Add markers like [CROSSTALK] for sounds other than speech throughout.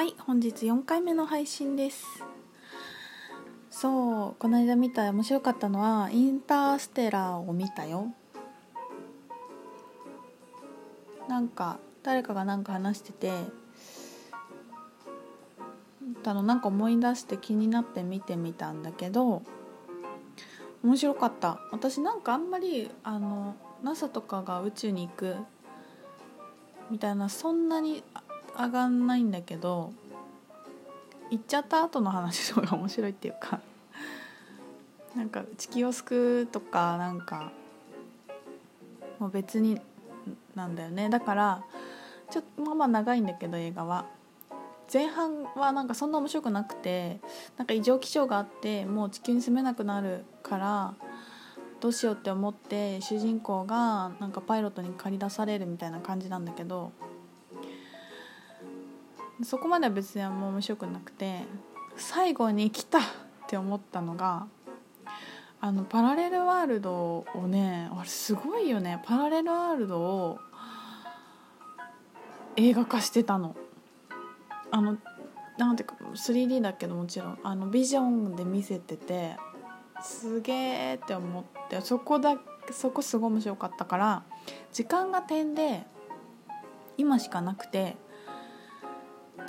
はい本日4回目の配信です。そうこの間見た面白かったのはインターステラーを見たよ。なんか誰かが何か話しててたのなんか思い出して気になって見てみたんだけど面白かった。私なんかあんまりあの NASA とかが宇宙に行くみたいなそんなに上がんないんだけど行っちゃった後の話の方が面白いっていうかなんか地球を救うとかなんかもう別になんだよね。だからちょっとまあまあ長いんだけど映画は。前半はなんかそんな面白くなくてなんか異常気象があってもう地球に住めなくなるからどうしようって思って主人公がなんかパイロットに駆り出されるみたいな感じなんだけどそこまでは別にもう面白くなくて最後に来たって思ったのがあのパラレルワールドをねあれすごいよねパラレルワールドを映画化してたの。あのなんていうか 3D だけどもちろんあのビジョンで見せててすげえって思ってそこだそこすごい面白かったから時間が点で今しかなくて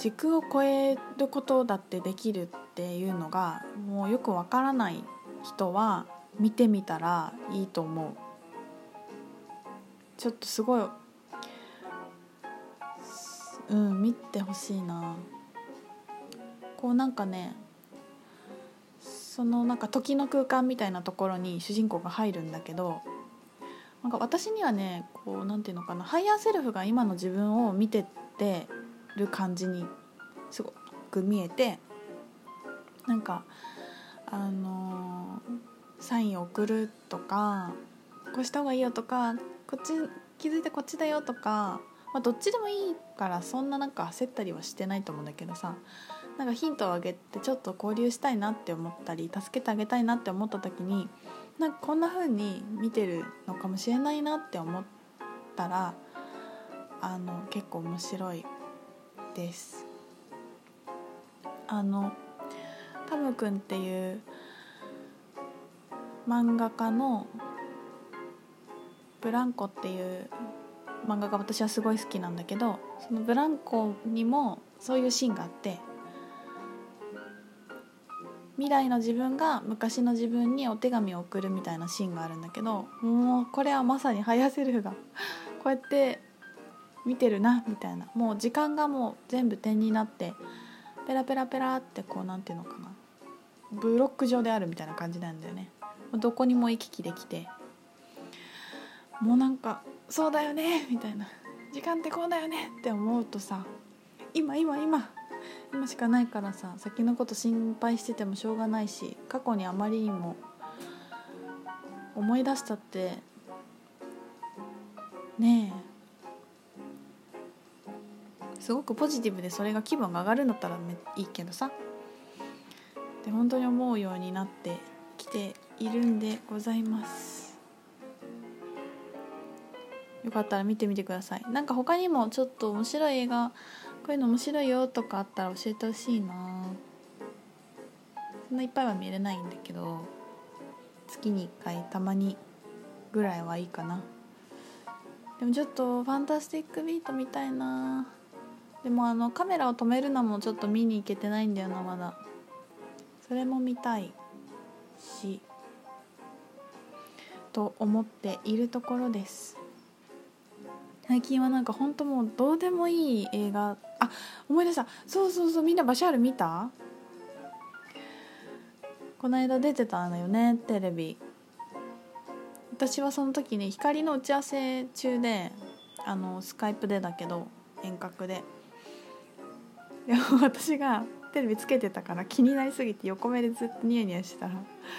時空を超えることだってできるっていうのがもうよくわからない人は見てみたらいいと思う。ちょっとすごいうん見てほしいな。こうなんかねそのなんか時の空間みたいなところに主人公が入るんだけどなんか私にはねこうなんていうのかな higher self が今の自分を見てってる感じにすごく見えてなんかあのー、サインを送るとかこうした方がいいよとかこっち気づいてこっちだよとかまあ、どっちでもいいからそんななんか焦ったりはしてないと思うんだけどさなんかヒントをあげてちょっと交流したいなって思ったり助けてあげたいなって思った時になんかこんな風に見てるのかもしれないなって思ったらあの結構面白いです。あのタムくんっていう漫画家のブランコっていう漫画が私はすごい好きなんだけどそのブランコにもそういうシーンがあって未来の自分が昔の自分にお手紙を送るみたいなシーンがあるんだけどもうこれはまさにハヤセルフがこうやって見てるなみたいな。もう時間がもう全部点になってペラペラペラってこうなんていうのかな。ブロック状であるみたいな感じなんだよね。どこにも行き来できて。もうなんかそうだよねみたいな。時間ってこうだよねって思うとさ今今今今しかないからさ先のこと心配しててもしょうがないし過去にあまりにも思い出したってねえすごくポジティブでそれが気分が上がるんだったらいいけどさ。で本当に思うようになってきているんでございます。よかったら見てみてください。なんか他にもちょっと面白い映画こういうの面白いよとかあったら教えてほしいな。そんないっぱいは見れないんだけど月に1回たまにぐらいはいいかな。でもちょっとファンタスティックビートみたいな。でもあのカメラを止めるのもちょっと見に行けてないんだよなまだ。それも見たいし。と思っているところです。最近はなんか本当もうどうでもいい映画。あ思い出した。そうそうそうみんなバシャール見た？この間出てたのよねテレビ。私はその時に光の打ち合わせ中であのスカイプでだけど遠隔で。でも私がテレビつけてたから気になりすぎて横目でずっとニヤニヤしてたら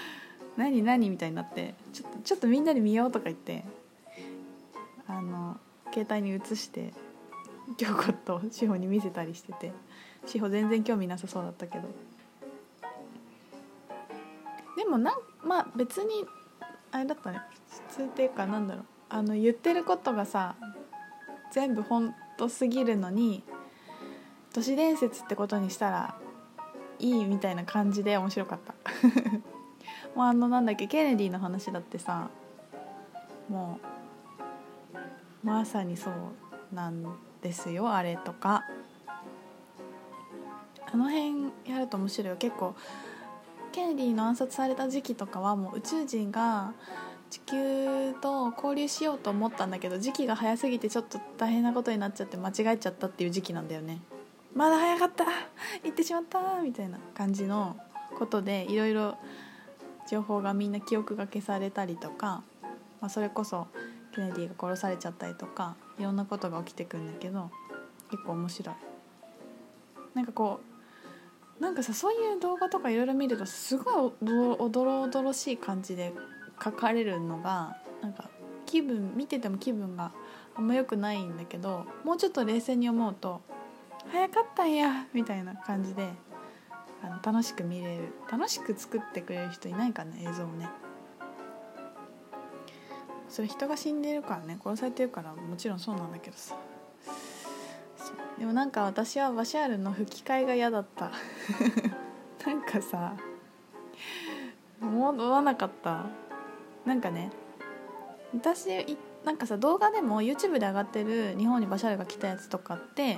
「何何?」みたいになってちょっと「ちょっとみんなで見よう」とか言ってあの携帯に移して京子と志保に見せたりしてて志保全然興味なさそうだったけどでもなんまあ別にあれだったね普通っていうかなんだろうあの言ってることがさ全部本当すぎるのに都市伝説ってことにしたらいいみたいな感じで面白かった。[LAUGHS] もうあのなんだっけケネディの話だってさもうまさにそうなんですよあれとか。あの辺やると面白いよ。結構ケネディの暗殺された時期とかはもう宇宙人が地球と交流しようと思ったんだけど時期が早すぎてちょっと大変なことになっちゃって間違えちゃったっていう時期なんだよね。まだ早かった。行ってしまった。みたいな感じのことでいろいろ情報がみんな記憶が消されたりとか、まあ、それこそケネディが殺されちゃったりとかいろんなことが起きてくんだけど結構面白い。なんかこうなんかさそういう動画とかいろいろ見るとすごいおどろおどろしい感じで書かれるのがなんか気分見てても気分があんま良くないんだけどもうちょっと冷静に思うと早かったんやみたいな感じであの楽しく見れる楽しく作ってくれる人いないかね映像をね。それ人が死んでるからね殺されてるからもちろんそうなんだけどさ。でもなんか私はバシャールの吹き替えが嫌だった。[LAUGHS] なんかさ思わなかった。なんかね私なんかさ動画でも YouTube で上がってる日本にバシャールが来たやつとかって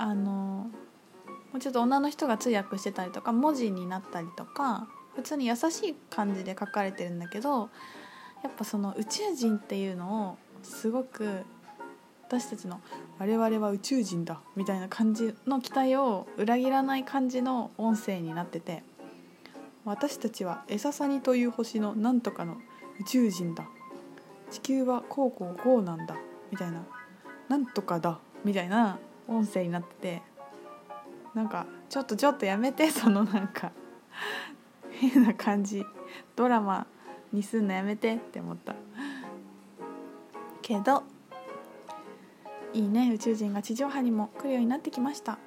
あのもうちょっと女の人が通訳してたりとか文字になったりとか普通に優しい感じで書かれてるんだけどやっぱその宇宙人っていうのをすごく私たちの「我々は宇宙人だ」みたいな感じの期待を裏切らない感じの音声になってて「私たちはエササニという星のなんとかの宇宙人だ」「地球はこうこうこうなんだ」みたいな「なんとかだ」みたいな音声になっててなんかちょっとちょっとやめて [LAUGHS] そのなんか変な感じ。ドラマにすんのやめてって思った。けどいいね。宇宙人が地上波にも来るようになってきました、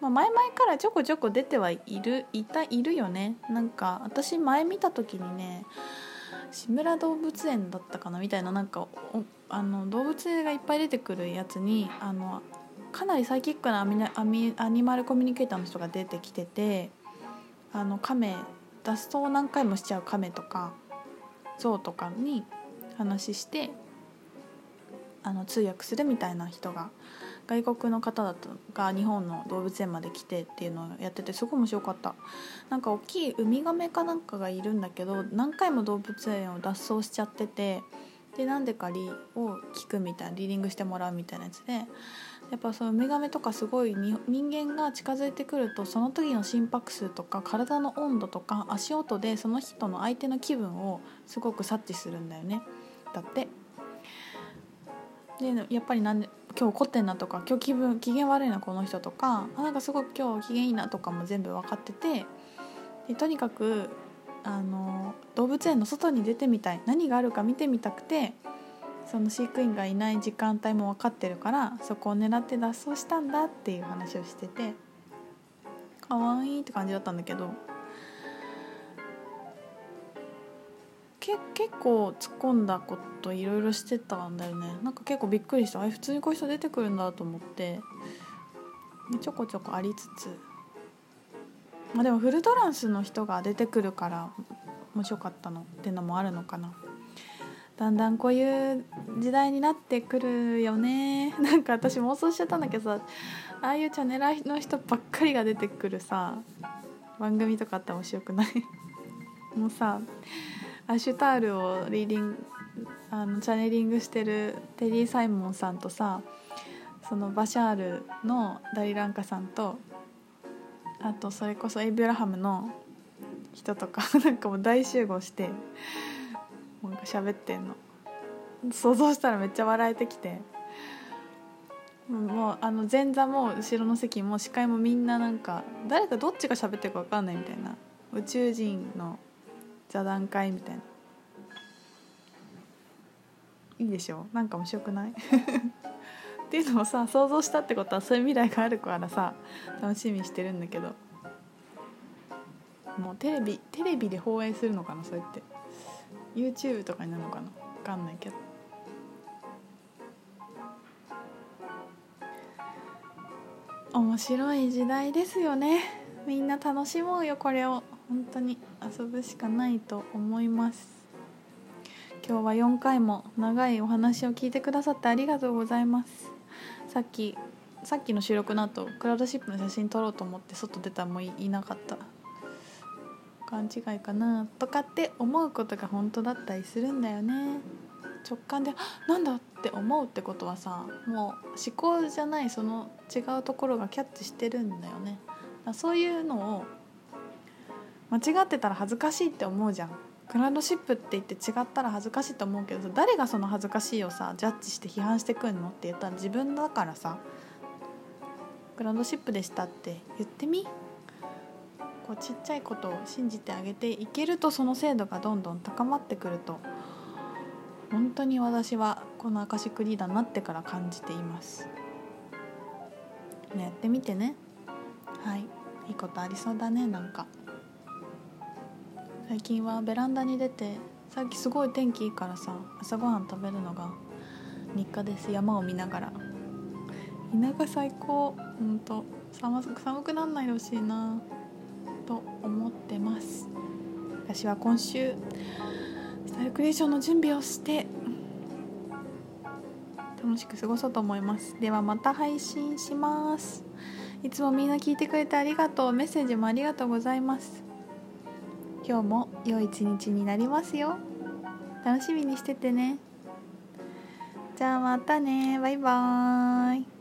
まあ、前々からちょこちょこ出てはいるいたいるよね。なんか私前見た時にね志村動物園だったかな？みたいななんかあの動物がいっぱい出てくるやつにあのかなりサイキックなアミアミアニマルコミュニケーターの人が出てきててあの亀脱走を何回もしちゃう亀とか象とかに話してあの通訳するみたいな人が外国の方だとが日本の動物園まで来てっていうのをやっててすごい面白かった。なんか大きいウミガメかなんかがいるんだけど何回も動物園を脱走しちゃっててでなんでかリを聞くみたいなリーディングしてもらうみたいなやつでやっぱそのウミガメとかすごい人間が近づいてくるとその時の心拍数とか体の温度とか足音でその人の相手の気分をすごく察知するんだよね。だって。でやっぱりなんで今日怒ってんなとか今日気分機嫌悪いなこの人とかあなんかすごく今日機嫌いいなとかも全部分かってて。でとにかくあの動物園の外に出てみたい。何があるか見てみたくて。その飼育員がいない時間帯も分かってるからそこを狙って脱走したんだっていう話をしててかわいいって感じだったんだけどけ結構突っ込んだこといろいろしてたんだよね。なんか結構びっくりした。あれ普通にこういう人出てくるんだと思ってちょこちょこありつつ。まあでもフルトランスの人が出てくるから面白かったのっていうのもあるのかな。だんだんこういう時代になってくるよね。[LAUGHS] なんか私妄想しちゃったんだけどさああいうチャンネラーの人ばっかりが出てくるさ番組とかあったら面白くない？[LAUGHS] もうさアシュタールをリーディングあのチャネリングしてるテリー・サイモンさんとさそのバシャールのダリランカさんとあとそれこそエイブラハムの人とか [LAUGHS] なんかもう大集合してなんか喋ってんの。想像したらめっちゃ笑えてきて。もうあの前座も後ろの席も司会もみんななんか誰かどっちが喋ってるか分かんないみたいな。宇宙人の座談会みたいな。いいでしょ？なんか面白くない？[LAUGHS] っていうのをさ想像したってことはそういう未来があるからさ楽しみにしてるんだけど。もうテレビテレビで放映するのかなそうやって。YouTube とかになるのかな？分かんないけど。面白い時代ですよね。みんな楽しもうよこれを。本当に遊ぶしかないと思います。今日は4回も長いお話を聞いてくださってありがとうございます。さっきさっきの収録の後クラウドシップの写真撮ろうと思って外出たらもういなかった。勘違いかなとかって思うことが本当だったりするんだよね。直感で「なんだ?」って思うってことはさもう思考じゃないその違うところがキャッチしてるんだよね。そういうのを間違ってたら恥ずかしいって思うじゃん。クラウドシップって言って違ったら恥ずかしいと思うけど誰がその恥ずかしいをさジャッジして批判してくんのって言ったら自分だからさクラウドシップでしたって言ってみ？こうちっちゃいことを信じてあげていけるとその精度がどんどん高まってくると本当に私はこのアカシックリーダーになってから感じています。やってみてね。はい。いいことありそうだねなんか。最近はベランダに出てさっきすごい天気いいからさ朝ごはん食べるのが日課です。山を見ながら。田舎最高。ほんと。寒寒くなんないでほしいな。と思ってます。私は今週スタイルクリエーションの準備をして楽しく過ごそうと思います。ではまた配信します。いつもみんな聞いてくれてありがとう。メッセージもありがとうございます。今日も良い一日になりますよ。楽しみにしててね。じゃあまたね。バイバーイ。